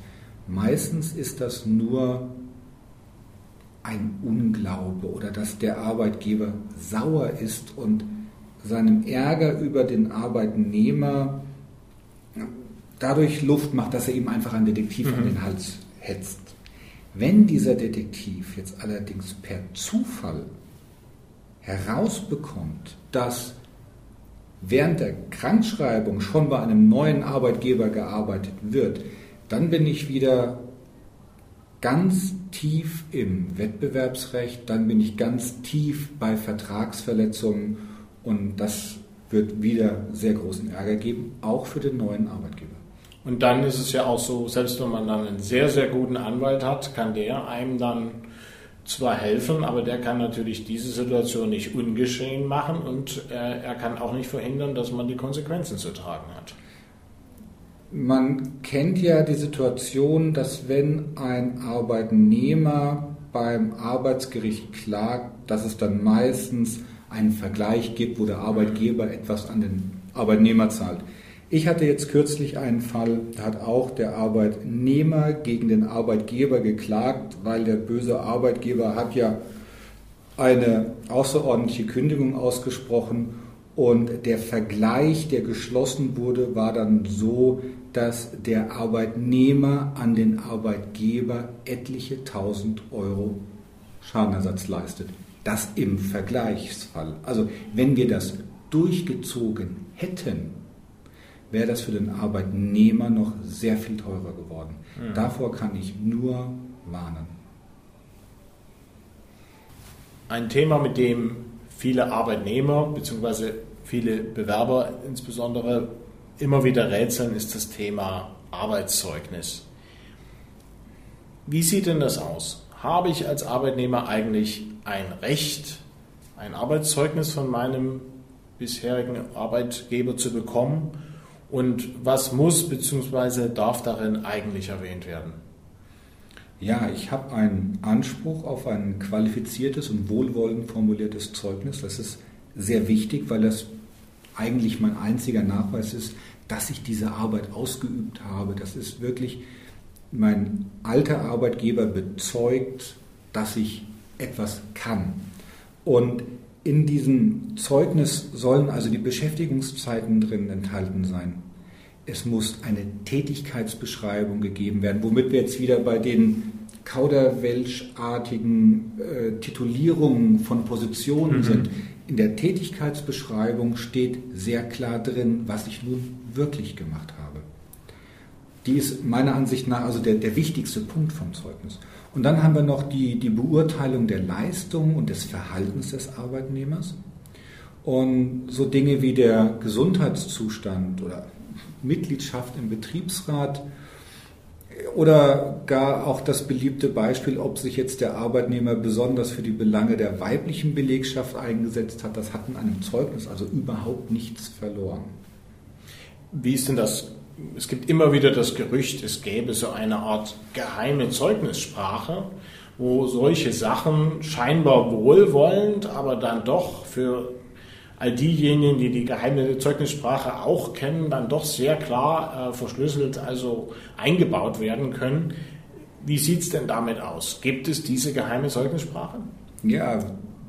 Meistens ist das nur ein Unglaube oder dass der Arbeitgeber sauer ist und seinem Ärger über den Arbeitnehmer dadurch Luft macht, dass er ihm einfach einen Detektiv mhm. an den Hals hetzt. Wenn dieser Detektiv jetzt allerdings per Zufall herausbekommt, dass während der Krankschreibung schon bei einem neuen Arbeitgeber gearbeitet wird, dann bin ich wieder ganz tief im Wettbewerbsrecht, dann bin ich ganz tief bei Vertragsverletzungen und das wird wieder sehr großen Ärger geben, auch für den neuen Arbeitgeber. Und dann ist es ja auch so, selbst wenn man dann einen sehr, sehr guten Anwalt hat, kann der einem dann zwar helfen, aber der kann natürlich diese Situation nicht ungeschehen machen und er, er kann auch nicht verhindern, dass man die Konsequenzen zu tragen hat. Man kennt ja die Situation, dass wenn ein Arbeitnehmer beim Arbeitsgericht klagt, dass es dann meistens einen Vergleich gibt, wo der Arbeitgeber etwas an den Arbeitnehmer zahlt. Ich hatte jetzt kürzlich einen Fall, da hat auch der Arbeitnehmer gegen den Arbeitgeber geklagt, weil der böse Arbeitgeber hat ja eine außerordentliche Kündigung ausgesprochen und der Vergleich, der geschlossen wurde, war dann so, dass der Arbeitnehmer an den Arbeitgeber etliche tausend Euro Schadenersatz leistet. Das im Vergleichsfall. Also wenn wir das durchgezogen hätten, wäre das für den Arbeitnehmer noch sehr viel teurer geworden. Mhm. Davor kann ich nur warnen. Ein Thema, mit dem viele Arbeitnehmer bzw. viele Bewerber insbesondere immer wieder rätseln, ist das Thema Arbeitszeugnis. Wie sieht denn das aus? Habe ich als Arbeitnehmer eigentlich ein Recht, ein Arbeitszeugnis von meinem bisherigen Arbeitgeber zu bekommen? Und was muss bzw. darf darin eigentlich erwähnt werden? Ja, ich habe einen Anspruch auf ein qualifiziertes und wohlwollend formuliertes Zeugnis. Das ist sehr wichtig, weil das eigentlich mein einziger Nachweis ist, dass ich diese Arbeit ausgeübt habe. Das ist wirklich mein alter Arbeitgeber bezeugt, dass ich etwas kann. Und in diesem Zeugnis sollen also die Beschäftigungszeiten drin enthalten sein. Es muss eine Tätigkeitsbeschreibung gegeben werden, womit wir jetzt wieder bei den kauderwelschartigen äh, Titulierungen von Positionen mhm. sind. In der Tätigkeitsbeschreibung steht sehr klar drin, was ich nun wirklich gemacht habe. Die ist meiner Ansicht nach also der, der wichtigste Punkt vom Zeugnis. Und dann haben wir noch die, die Beurteilung der Leistung und des Verhaltens des Arbeitnehmers. Und so Dinge wie der Gesundheitszustand oder Mitgliedschaft im Betriebsrat oder gar auch das beliebte Beispiel, ob sich jetzt der Arbeitnehmer besonders für die Belange der weiblichen Belegschaft eingesetzt hat, das hat in einem Zeugnis also überhaupt nichts verloren. Wie ist denn das es gibt immer wieder das Gerücht, es gäbe so eine Art geheime Zeugnissprache, wo solche Sachen scheinbar wohlwollend, aber dann doch für all diejenigen, die die geheime Zeugnissprache auch kennen, dann doch sehr klar äh, verschlüsselt, also eingebaut werden können. Wie sieht es denn damit aus? Gibt es diese geheime Zeugnissprache? Ja,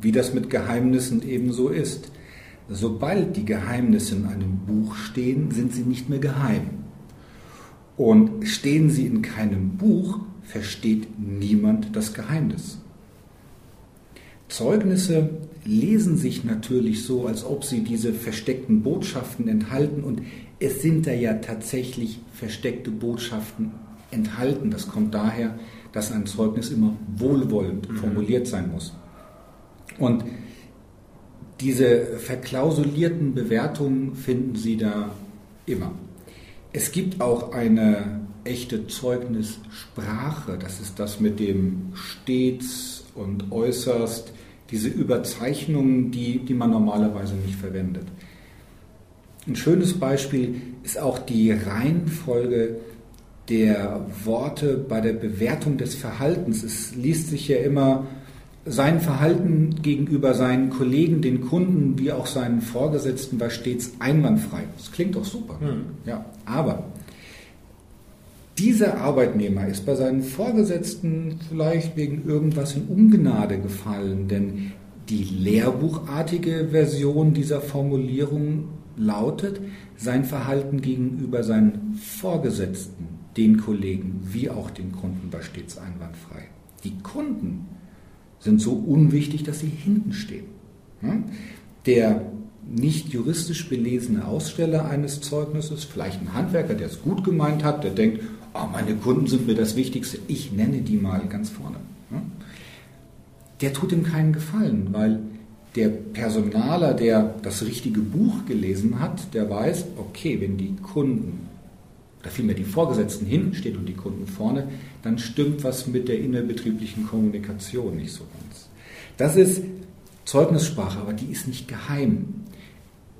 wie das mit Geheimnissen eben so ist. Sobald die Geheimnisse in einem Buch stehen, sind sie nicht mehr geheim. Und stehen sie in keinem Buch, versteht niemand das Geheimnis. Zeugnisse lesen sich natürlich so, als ob sie diese versteckten Botschaften enthalten und es sind da ja tatsächlich versteckte Botschaften enthalten. Das kommt daher, dass ein Zeugnis immer wohlwollend mhm. formuliert sein muss. Und diese verklausulierten Bewertungen finden Sie da immer. Es gibt auch eine echte Zeugnissprache, das ist das mit dem stets und äußerst, diese Überzeichnungen, die, die man normalerweise nicht verwendet. Ein schönes Beispiel ist auch die Reihenfolge der Worte bei der Bewertung des Verhaltens. Es liest sich ja immer sein Verhalten gegenüber seinen Kollegen, den Kunden wie auch seinen Vorgesetzten war stets einwandfrei. Das klingt doch super. Hm. Ja, aber dieser Arbeitnehmer ist bei seinen Vorgesetzten vielleicht wegen irgendwas in Ungnade gefallen, denn die lehrbuchartige Version dieser Formulierung lautet, sein Verhalten gegenüber seinen Vorgesetzten, den Kollegen wie auch den Kunden war stets einwandfrei. Die Kunden sind so unwichtig, dass sie hinten stehen. Der nicht juristisch belesene Aussteller eines Zeugnisses, vielleicht ein Handwerker, der es gut gemeint hat, der denkt, oh, meine Kunden sind mir das Wichtigste, ich nenne die mal ganz vorne. Der tut ihm keinen Gefallen, weil der Personaler, der das richtige Buch gelesen hat, der weiß, okay, wenn die Kunden, oder vielmehr die Vorgesetzten hinten stehen und die Kunden vorne, dann stimmt was mit der innerbetrieblichen Kommunikation nicht so ganz. Das ist Zeugnissprache, aber die ist nicht geheim.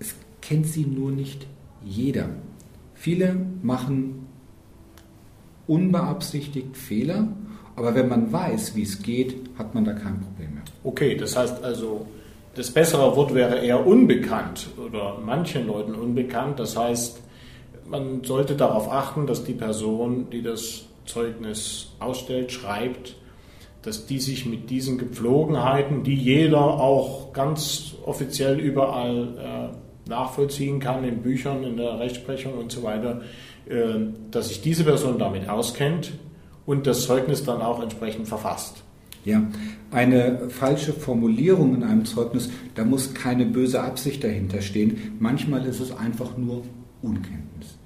Es kennt sie nur nicht jeder. Viele machen unbeabsichtigt Fehler, aber wenn man weiß, wie es geht, hat man da kein Problem mehr. Okay, das heißt also, das bessere Wort wäre eher unbekannt oder manchen Leuten unbekannt. Das heißt, man sollte darauf achten, dass die Person, die das Zeugnis ausstellt, schreibt, dass die sich mit diesen Gepflogenheiten, die jeder auch ganz offiziell überall äh, nachvollziehen kann, in Büchern, in der Rechtsprechung und so weiter, äh, dass sich diese Person damit auskennt und das Zeugnis dann auch entsprechend verfasst. Ja, eine falsche Formulierung in einem Zeugnis, da muss keine böse Absicht dahinter stehen. Manchmal ist es einfach nur Unkenntnis.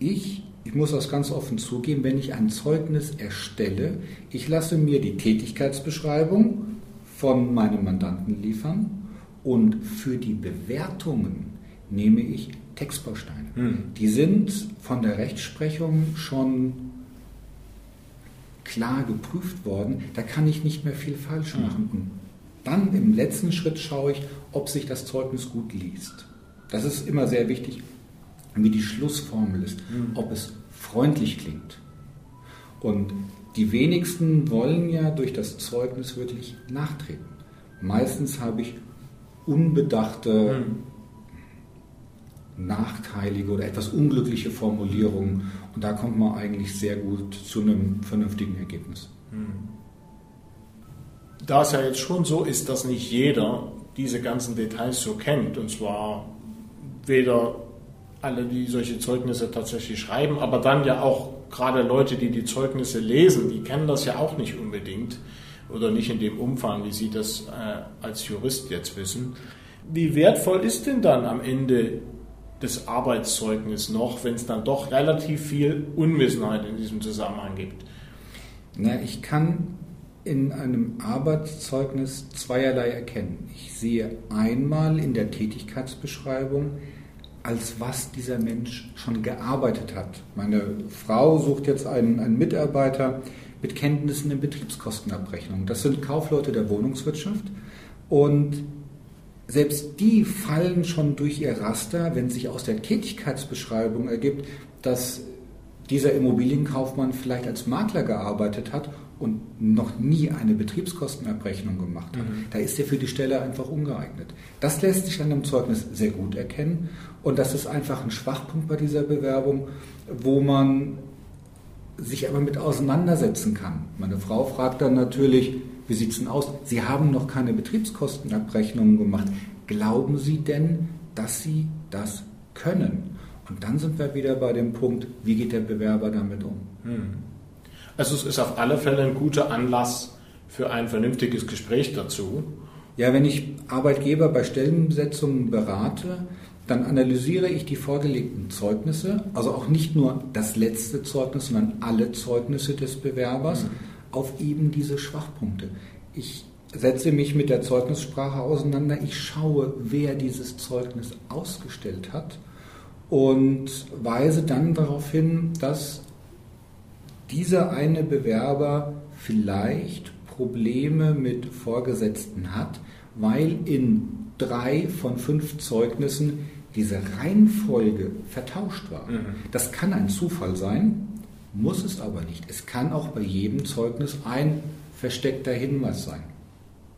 Ich, ich muss das ganz offen zugeben, wenn ich ein Zeugnis erstelle, ich lasse mir die Tätigkeitsbeschreibung von meinem Mandanten liefern und für die Bewertungen nehme ich Textbausteine. Hm. Die sind von der Rechtsprechung schon klar geprüft worden, da kann ich nicht mehr viel falsch mhm. machen. Und dann im letzten Schritt schaue ich, ob sich das Zeugnis gut liest. Das ist immer sehr wichtig, wie die Schlussformel ist, mhm. ob es freundlich klingt. Und die wenigsten wollen ja durch das Zeugnis wirklich nachtreten. Meistens habe ich unbedachte mhm nachteilige oder etwas unglückliche Formulierungen. Und da kommt man eigentlich sehr gut zu einem vernünftigen Ergebnis. Hm. Da es ja jetzt schon so ist, dass nicht jeder diese ganzen Details so kennt, und zwar weder alle, die solche Zeugnisse tatsächlich schreiben, aber dann ja auch gerade Leute, die die Zeugnisse lesen, die kennen das ja auch nicht unbedingt oder nicht in dem Umfang, wie sie das äh, als Jurist jetzt wissen. Wie wertvoll ist denn dann am Ende das Arbeitszeugnis noch, wenn es dann doch relativ viel Unwissenheit in diesem Zusammenhang gibt? Na, ich kann in einem Arbeitszeugnis zweierlei erkennen. Ich sehe einmal in der Tätigkeitsbeschreibung, als was dieser Mensch schon gearbeitet hat. Meine Frau sucht jetzt einen, einen Mitarbeiter mit Kenntnissen in Betriebskostenabrechnung. Das sind Kaufleute der Wohnungswirtschaft und selbst die fallen schon durch ihr Raster, wenn sich aus der Tätigkeitsbeschreibung ergibt, dass dieser Immobilienkaufmann vielleicht als Makler gearbeitet hat und noch nie eine Betriebskostenabrechnung gemacht hat. Mhm. Da ist er für die Stelle einfach ungeeignet. Das lässt sich an dem Zeugnis sehr gut erkennen und das ist einfach ein Schwachpunkt bei dieser Bewerbung, wo man sich aber mit auseinandersetzen kann. Meine Frau fragt dann natürlich, wie sieht es denn aus? Sie haben noch keine Betriebskostenabrechnungen gemacht. Glauben Sie denn, dass Sie das können? Und dann sind wir wieder bei dem Punkt, wie geht der Bewerber damit um? Hm. Also es ist auf alle Fälle ein guter Anlass für ein vernünftiges Gespräch dazu. Ja, wenn ich Arbeitgeber bei Stellenbesetzungen berate, dann analysiere ich die vorgelegten Zeugnisse, also auch nicht nur das letzte Zeugnis, sondern alle Zeugnisse des Bewerbers. Mhm auf eben diese Schwachpunkte. Ich setze mich mit der Zeugnissprache auseinander, ich schaue, wer dieses Zeugnis ausgestellt hat und weise dann darauf hin, dass dieser eine Bewerber vielleicht Probleme mit Vorgesetzten hat, weil in drei von fünf Zeugnissen diese Reihenfolge vertauscht war. Mhm. Das kann ein Zufall sein, muss es aber nicht. Es kann auch bei jedem Zeugnis ein versteckter Hinweis sein.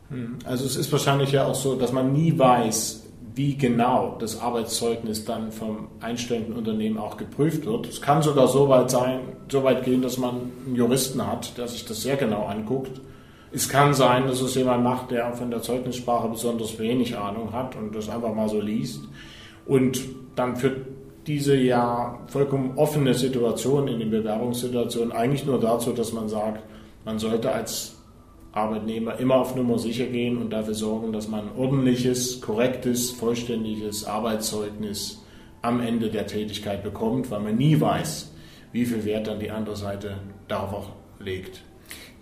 Mhm. Also es ist wahrscheinlich ja auch so, dass man nie weiß, wie genau das Arbeitszeugnis dann vom einstellenden Unternehmen auch geprüft wird. Es kann sogar so weit sein, so weit gehen, dass man einen Juristen hat, der sich das sehr genau anguckt. Es kann sein, dass es jemand macht, der von der Zeugnissprache besonders wenig Ahnung hat und das einfach mal so liest. Und dann führt diese ja vollkommen offene Situation in den Bewerbungssituationen eigentlich nur dazu, dass man sagt, man sollte als Arbeitnehmer immer auf Nummer sicher gehen und dafür sorgen, dass man ein ordentliches, korrektes, vollständiges Arbeitszeugnis am Ende der Tätigkeit bekommt, weil man nie weiß, wie viel Wert dann die andere Seite darauf legt.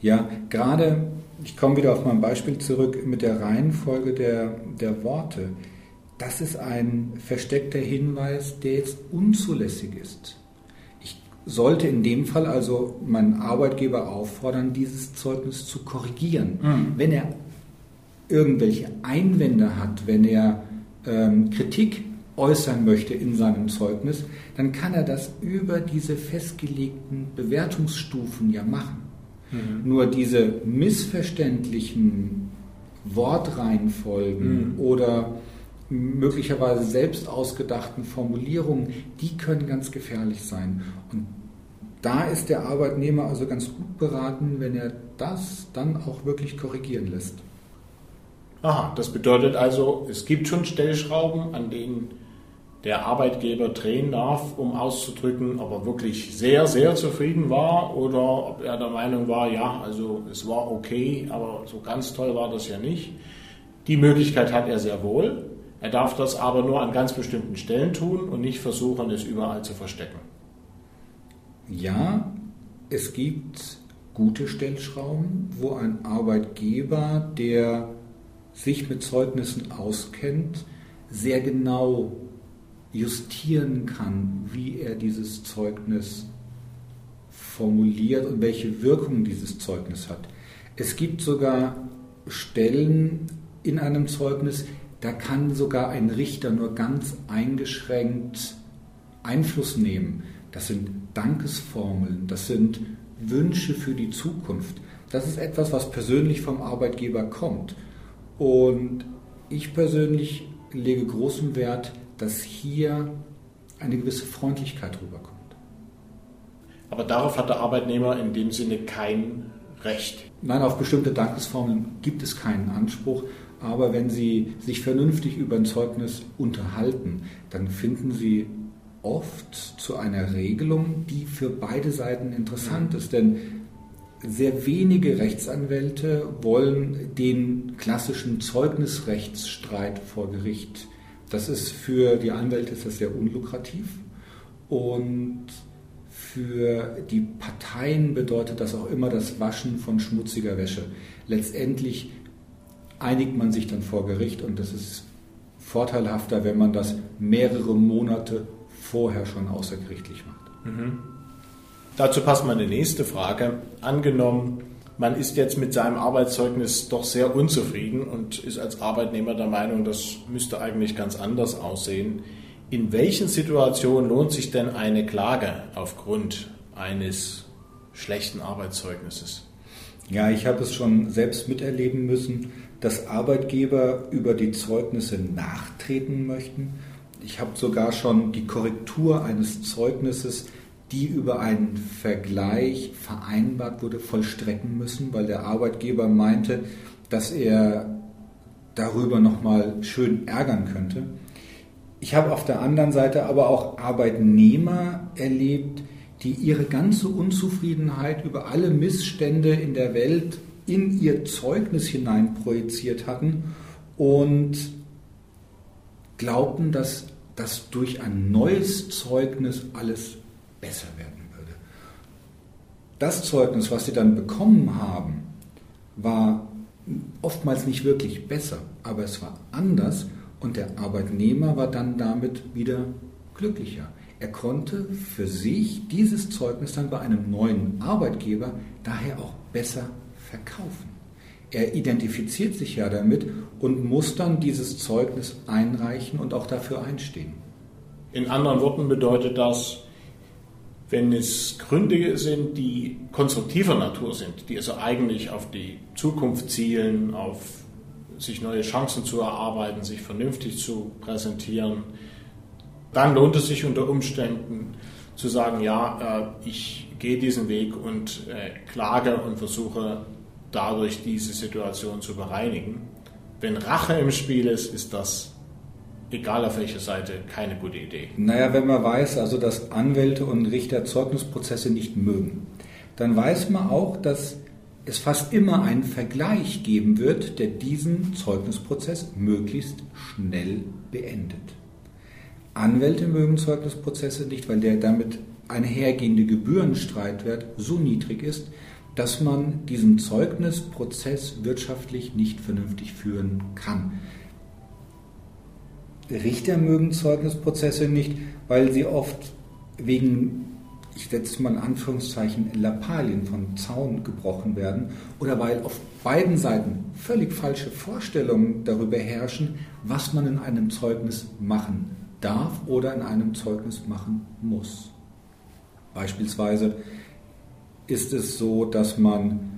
Ja, gerade, ich komme wieder auf mein Beispiel zurück mit der Reihenfolge der, der Worte. Das ist ein versteckter Hinweis, der jetzt unzulässig ist sollte in dem Fall also mein Arbeitgeber auffordern, dieses Zeugnis zu korrigieren. Mhm. Wenn er irgendwelche Einwände hat, wenn er ähm, Kritik äußern möchte in seinem Zeugnis, dann kann er das über diese festgelegten Bewertungsstufen ja machen. Mhm. Nur diese missverständlichen Wortreihenfolgen mhm. oder möglicherweise selbst ausgedachten Formulierungen, die können ganz gefährlich sein. Und da ist der Arbeitnehmer also ganz gut beraten, wenn er das dann auch wirklich korrigieren lässt. Aha, das bedeutet also, es gibt schon Stellschrauben, an denen der Arbeitgeber drehen darf, um auszudrücken, ob er wirklich sehr, sehr zufrieden war oder ob er der Meinung war, ja, also es war okay, aber so ganz toll war das ja nicht. Die Möglichkeit hat er sehr wohl. Er darf das aber nur an ganz bestimmten Stellen tun und nicht versuchen, es überall zu verstecken. Ja, es gibt gute Stellschrauben, wo ein Arbeitgeber, der sich mit Zeugnissen auskennt, sehr genau justieren kann, wie er dieses Zeugnis formuliert und welche Wirkung dieses Zeugnis hat. Es gibt sogar Stellen in einem Zeugnis, da kann sogar ein Richter nur ganz eingeschränkt Einfluss nehmen. Das sind Dankesformeln, das sind Wünsche für die Zukunft. Das ist etwas, was persönlich vom Arbeitgeber kommt. Und ich persönlich lege großen Wert, dass hier eine gewisse Freundlichkeit rüberkommt. Aber darauf hat der Arbeitnehmer in dem Sinne kein Recht. Nein, auf bestimmte Dankesformeln gibt es keinen Anspruch. Aber wenn Sie sich vernünftig über ein Zeugnis unterhalten, dann finden Sie oft zu einer Regelung, die für beide Seiten interessant ist. Denn sehr wenige Rechtsanwälte wollen den klassischen Zeugnisrechtsstreit vor Gericht. Das ist für die Anwälte ist das sehr unlukrativ und für die Parteien bedeutet das auch immer das Waschen von schmutziger Wäsche. Letztendlich einigt man sich dann vor Gericht und das ist vorteilhafter, wenn man das mehrere Monate vorher schon außergerichtlich macht. Mhm. Dazu passt meine nächste Frage. Angenommen, man ist jetzt mit seinem Arbeitszeugnis doch sehr unzufrieden und ist als Arbeitnehmer der Meinung, das müsste eigentlich ganz anders aussehen. In welchen Situationen lohnt sich denn eine Klage aufgrund eines schlechten Arbeitszeugnisses? Ja, ich habe es schon selbst miterleben müssen dass Arbeitgeber über die Zeugnisse nachtreten möchten. Ich habe sogar schon die Korrektur eines Zeugnisses, die über einen Vergleich vereinbart wurde, vollstrecken müssen, weil der Arbeitgeber meinte, dass er darüber nochmal schön ärgern könnte. Ich habe auf der anderen Seite aber auch Arbeitnehmer erlebt, die ihre ganze Unzufriedenheit über alle Missstände in der Welt in ihr Zeugnis hinein projiziert hatten und glaubten, dass das durch ein neues Zeugnis alles besser werden würde. Das Zeugnis, was sie dann bekommen haben, war oftmals nicht wirklich besser, aber es war anders und der Arbeitnehmer war dann damit wieder glücklicher. Er konnte für sich dieses Zeugnis dann bei einem neuen Arbeitgeber daher auch besser verkaufen. Er identifiziert sich ja damit und muss dann dieses Zeugnis einreichen und auch dafür einstehen. In anderen Worten bedeutet das, wenn es Gründe sind, die konstruktiver Natur sind, die also eigentlich auf die Zukunft zielen, auf sich neue Chancen zu erarbeiten, sich vernünftig zu präsentieren, dann lohnt es sich unter Umständen zu sagen, ja, äh, ich gehe diesen Weg und äh, klage und versuche dadurch diese Situation zu bereinigen. Wenn Rache im Spiel ist, ist das egal auf welcher Seite, keine gute Idee. Naja, wenn man weiß, also dass Anwälte und Richter Zeugnisprozesse nicht mögen, dann weiß man auch, dass es fast immer einen Vergleich geben wird, der diesen Zeugnisprozess möglichst schnell beendet. Anwälte mögen Zeugnisprozesse nicht, weil der damit einhergehende Gebührenstreitwert so niedrig ist, dass man diesen Zeugnisprozess wirtschaftlich nicht vernünftig führen kann. Richter mögen Zeugnisprozesse nicht, weil sie oft wegen, ich setze mal in Anführungszeichen, Lappalien von Zaun gebrochen werden oder weil auf beiden Seiten völlig falsche Vorstellungen darüber herrschen, was man in einem Zeugnis machen darf oder in einem Zeugnis machen muss. Beispielsweise ist es so, dass man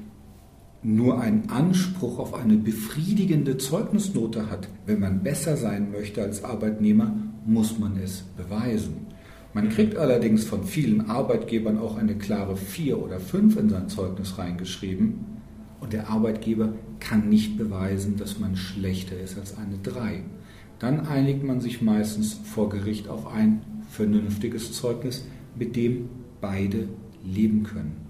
nur einen Anspruch auf eine befriedigende Zeugnisnote hat, wenn man besser sein möchte als Arbeitnehmer, muss man es beweisen. Man kriegt allerdings von vielen Arbeitgebern auch eine klare 4 oder 5 in sein Zeugnis reingeschrieben und der Arbeitgeber kann nicht beweisen, dass man schlechter ist als eine 3. Dann einigt man sich meistens vor Gericht auf ein vernünftiges Zeugnis, mit dem beide leben können.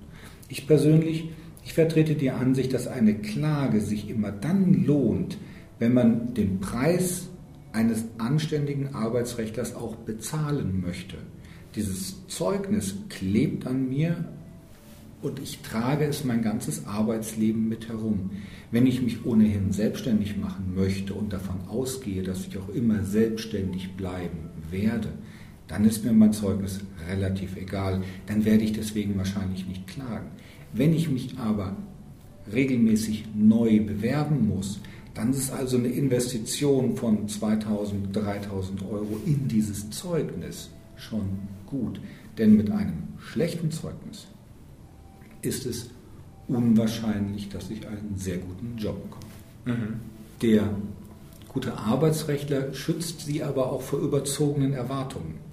Ich persönlich ich vertrete die Ansicht, dass eine Klage sich immer dann lohnt, wenn man den Preis eines anständigen Arbeitsrechtlers auch bezahlen möchte. Dieses Zeugnis klebt an mir und ich trage es mein ganzes Arbeitsleben mit herum. Wenn ich mich ohnehin selbstständig machen möchte und davon ausgehe, dass ich auch immer selbstständig bleiben werde, dann ist mir mein Zeugnis relativ egal. Dann werde ich deswegen wahrscheinlich nicht klagen. Wenn ich mich aber regelmäßig neu bewerben muss, dann ist also eine Investition von 2000, 3000 Euro in dieses Zeugnis schon gut. Denn mit einem schlechten Zeugnis ist es unwahrscheinlich, dass ich einen sehr guten Job bekomme. Mhm. Der gute Arbeitsrechtler schützt Sie aber auch vor überzogenen Erwartungen.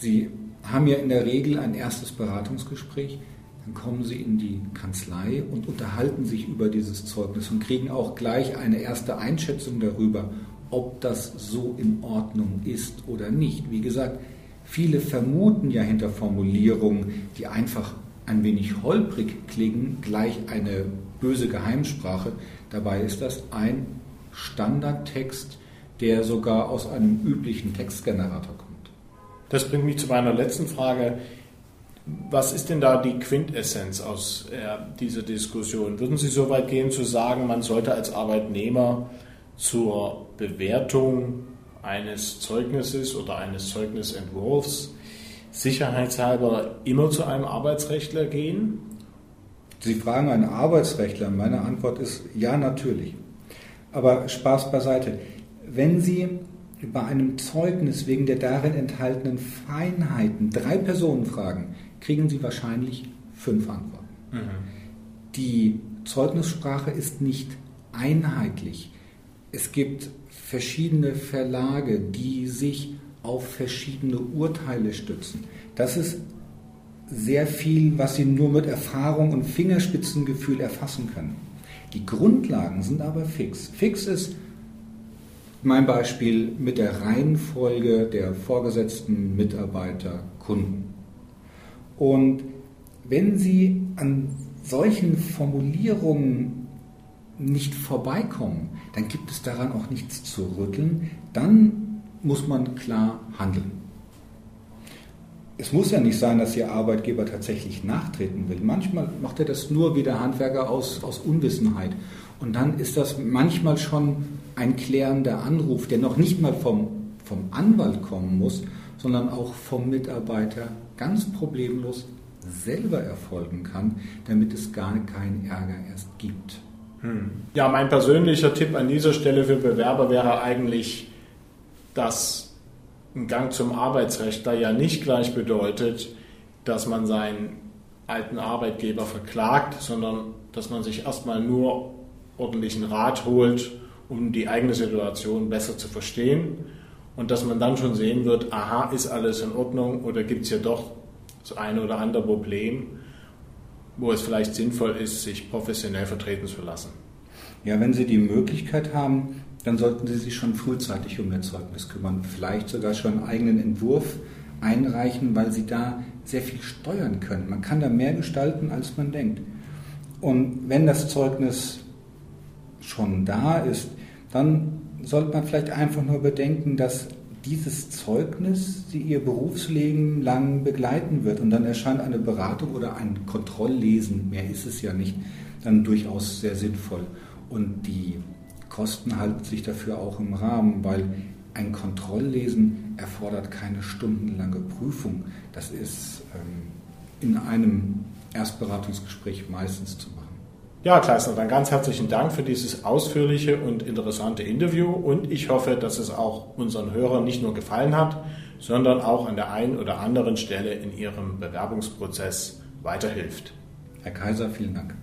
Sie haben ja in der Regel ein erstes Beratungsgespräch, dann kommen sie in die Kanzlei und unterhalten sich über dieses Zeugnis und kriegen auch gleich eine erste Einschätzung darüber, ob das so in Ordnung ist oder nicht. Wie gesagt, viele vermuten ja hinter Formulierungen, die einfach ein wenig holprig klingen, gleich eine böse Geheimsprache. Dabei ist das ein Standardtext, der sogar aus einem üblichen Textgenerator kommt. Das bringt mich zu meiner letzten Frage. Was ist denn da die Quintessenz aus äh, dieser Diskussion? Würden Sie so weit gehen zu sagen, man sollte als Arbeitnehmer zur Bewertung eines Zeugnisses oder eines Zeugnisentwurfs sicherheitshalber immer zu einem Arbeitsrechtler gehen? Sie fragen einen Arbeitsrechtler. Meine Antwort ist ja, natürlich. Aber Spaß beiseite. Wenn Sie bei einem Zeugnis wegen der darin enthaltenen Feinheiten drei Personen fragen, kriegen Sie wahrscheinlich fünf Antworten. Mhm. Die Zeugnissprache ist nicht einheitlich. Es gibt verschiedene Verlage, die sich auf verschiedene Urteile stützen. Das ist sehr viel, was Sie nur mit Erfahrung und Fingerspitzengefühl erfassen können. Die Grundlagen sind aber fix. Fix ist mein Beispiel mit der Reihenfolge der vorgesetzten Mitarbeiter Kunden. Und wenn Sie an solchen Formulierungen nicht vorbeikommen, dann gibt es daran auch nichts zu rütteln, dann muss man klar handeln. Es muss ja nicht sein, dass Ihr Arbeitgeber tatsächlich nachtreten will. Manchmal macht er das nur wie der Handwerker aus, aus Unwissenheit. Und dann ist das manchmal schon ein klärender Anruf, der noch nicht mal vom, vom Anwalt kommen muss, sondern auch vom Mitarbeiter ganz problemlos selber erfolgen kann, damit es gar keinen Ärger erst gibt. Hm. Ja, mein persönlicher Tipp an dieser Stelle für Bewerber wäre eigentlich, dass ein Gang zum Arbeitsrechtler ja nicht gleich bedeutet, dass man seinen alten Arbeitgeber verklagt, sondern dass man sich erstmal nur ordentlichen Rat holt, um die eigene Situation besser zu verstehen und dass man dann schon sehen wird, aha, ist alles in Ordnung oder gibt es hier doch das eine oder andere Problem, wo es vielleicht sinnvoll ist, sich professionell vertreten zu lassen. Ja, wenn Sie die Möglichkeit haben, dann sollten Sie sich schon frühzeitig um Ihr Zeugnis kümmern. Vielleicht sogar schon einen eigenen Entwurf einreichen, weil Sie da sehr viel steuern können. Man kann da mehr gestalten, als man denkt. Und wenn das Zeugnis schon da ist, dann sollte man vielleicht einfach nur bedenken, dass dieses Zeugnis sie ihr Berufsleben lang begleiten wird und dann erscheint eine Beratung oder ein Kontrolllesen, mehr ist es ja nicht, dann durchaus sehr sinnvoll. Und die Kosten halten sich dafür auch im Rahmen, weil ein Kontrolllesen erfordert keine stundenlange Prüfung. Das ist ähm, in einem Erstberatungsgespräch meistens zu. Ja, Kleisner, dann ganz herzlichen Dank für dieses ausführliche und interessante Interview und ich hoffe, dass es auch unseren Hörern nicht nur gefallen hat, sondern auch an der einen oder anderen Stelle in ihrem Bewerbungsprozess weiterhilft. Herr Kaiser, vielen Dank.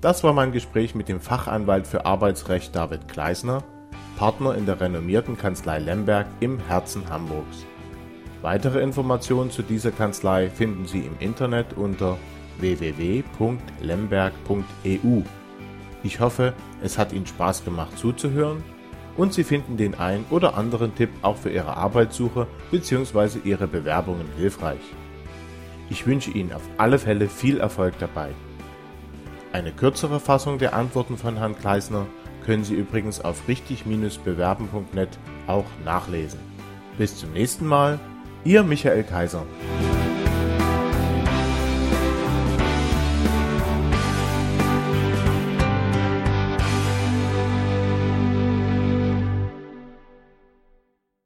Das war mein Gespräch mit dem Fachanwalt für Arbeitsrecht David Kleisner, Partner in der renommierten Kanzlei Lemberg im Herzen Hamburgs. Weitere Informationen zu dieser Kanzlei finden Sie im Internet unter www.lemberg.eu. Ich hoffe, es hat Ihnen Spaß gemacht zuzuhören und Sie finden den ein oder anderen Tipp auch für Ihre Arbeitssuche bzw. Ihre Bewerbungen hilfreich. Ich wünsche Ihnen auf alle Fälle viel Erfolg dabei. Eine kürzere Fassung der Antworten von Herrn Kleisner können Sie übrigens auf richtig-bewerben.net auch nachlesen. Bis zum nächsten Mal, Ihr Michael Kaiser.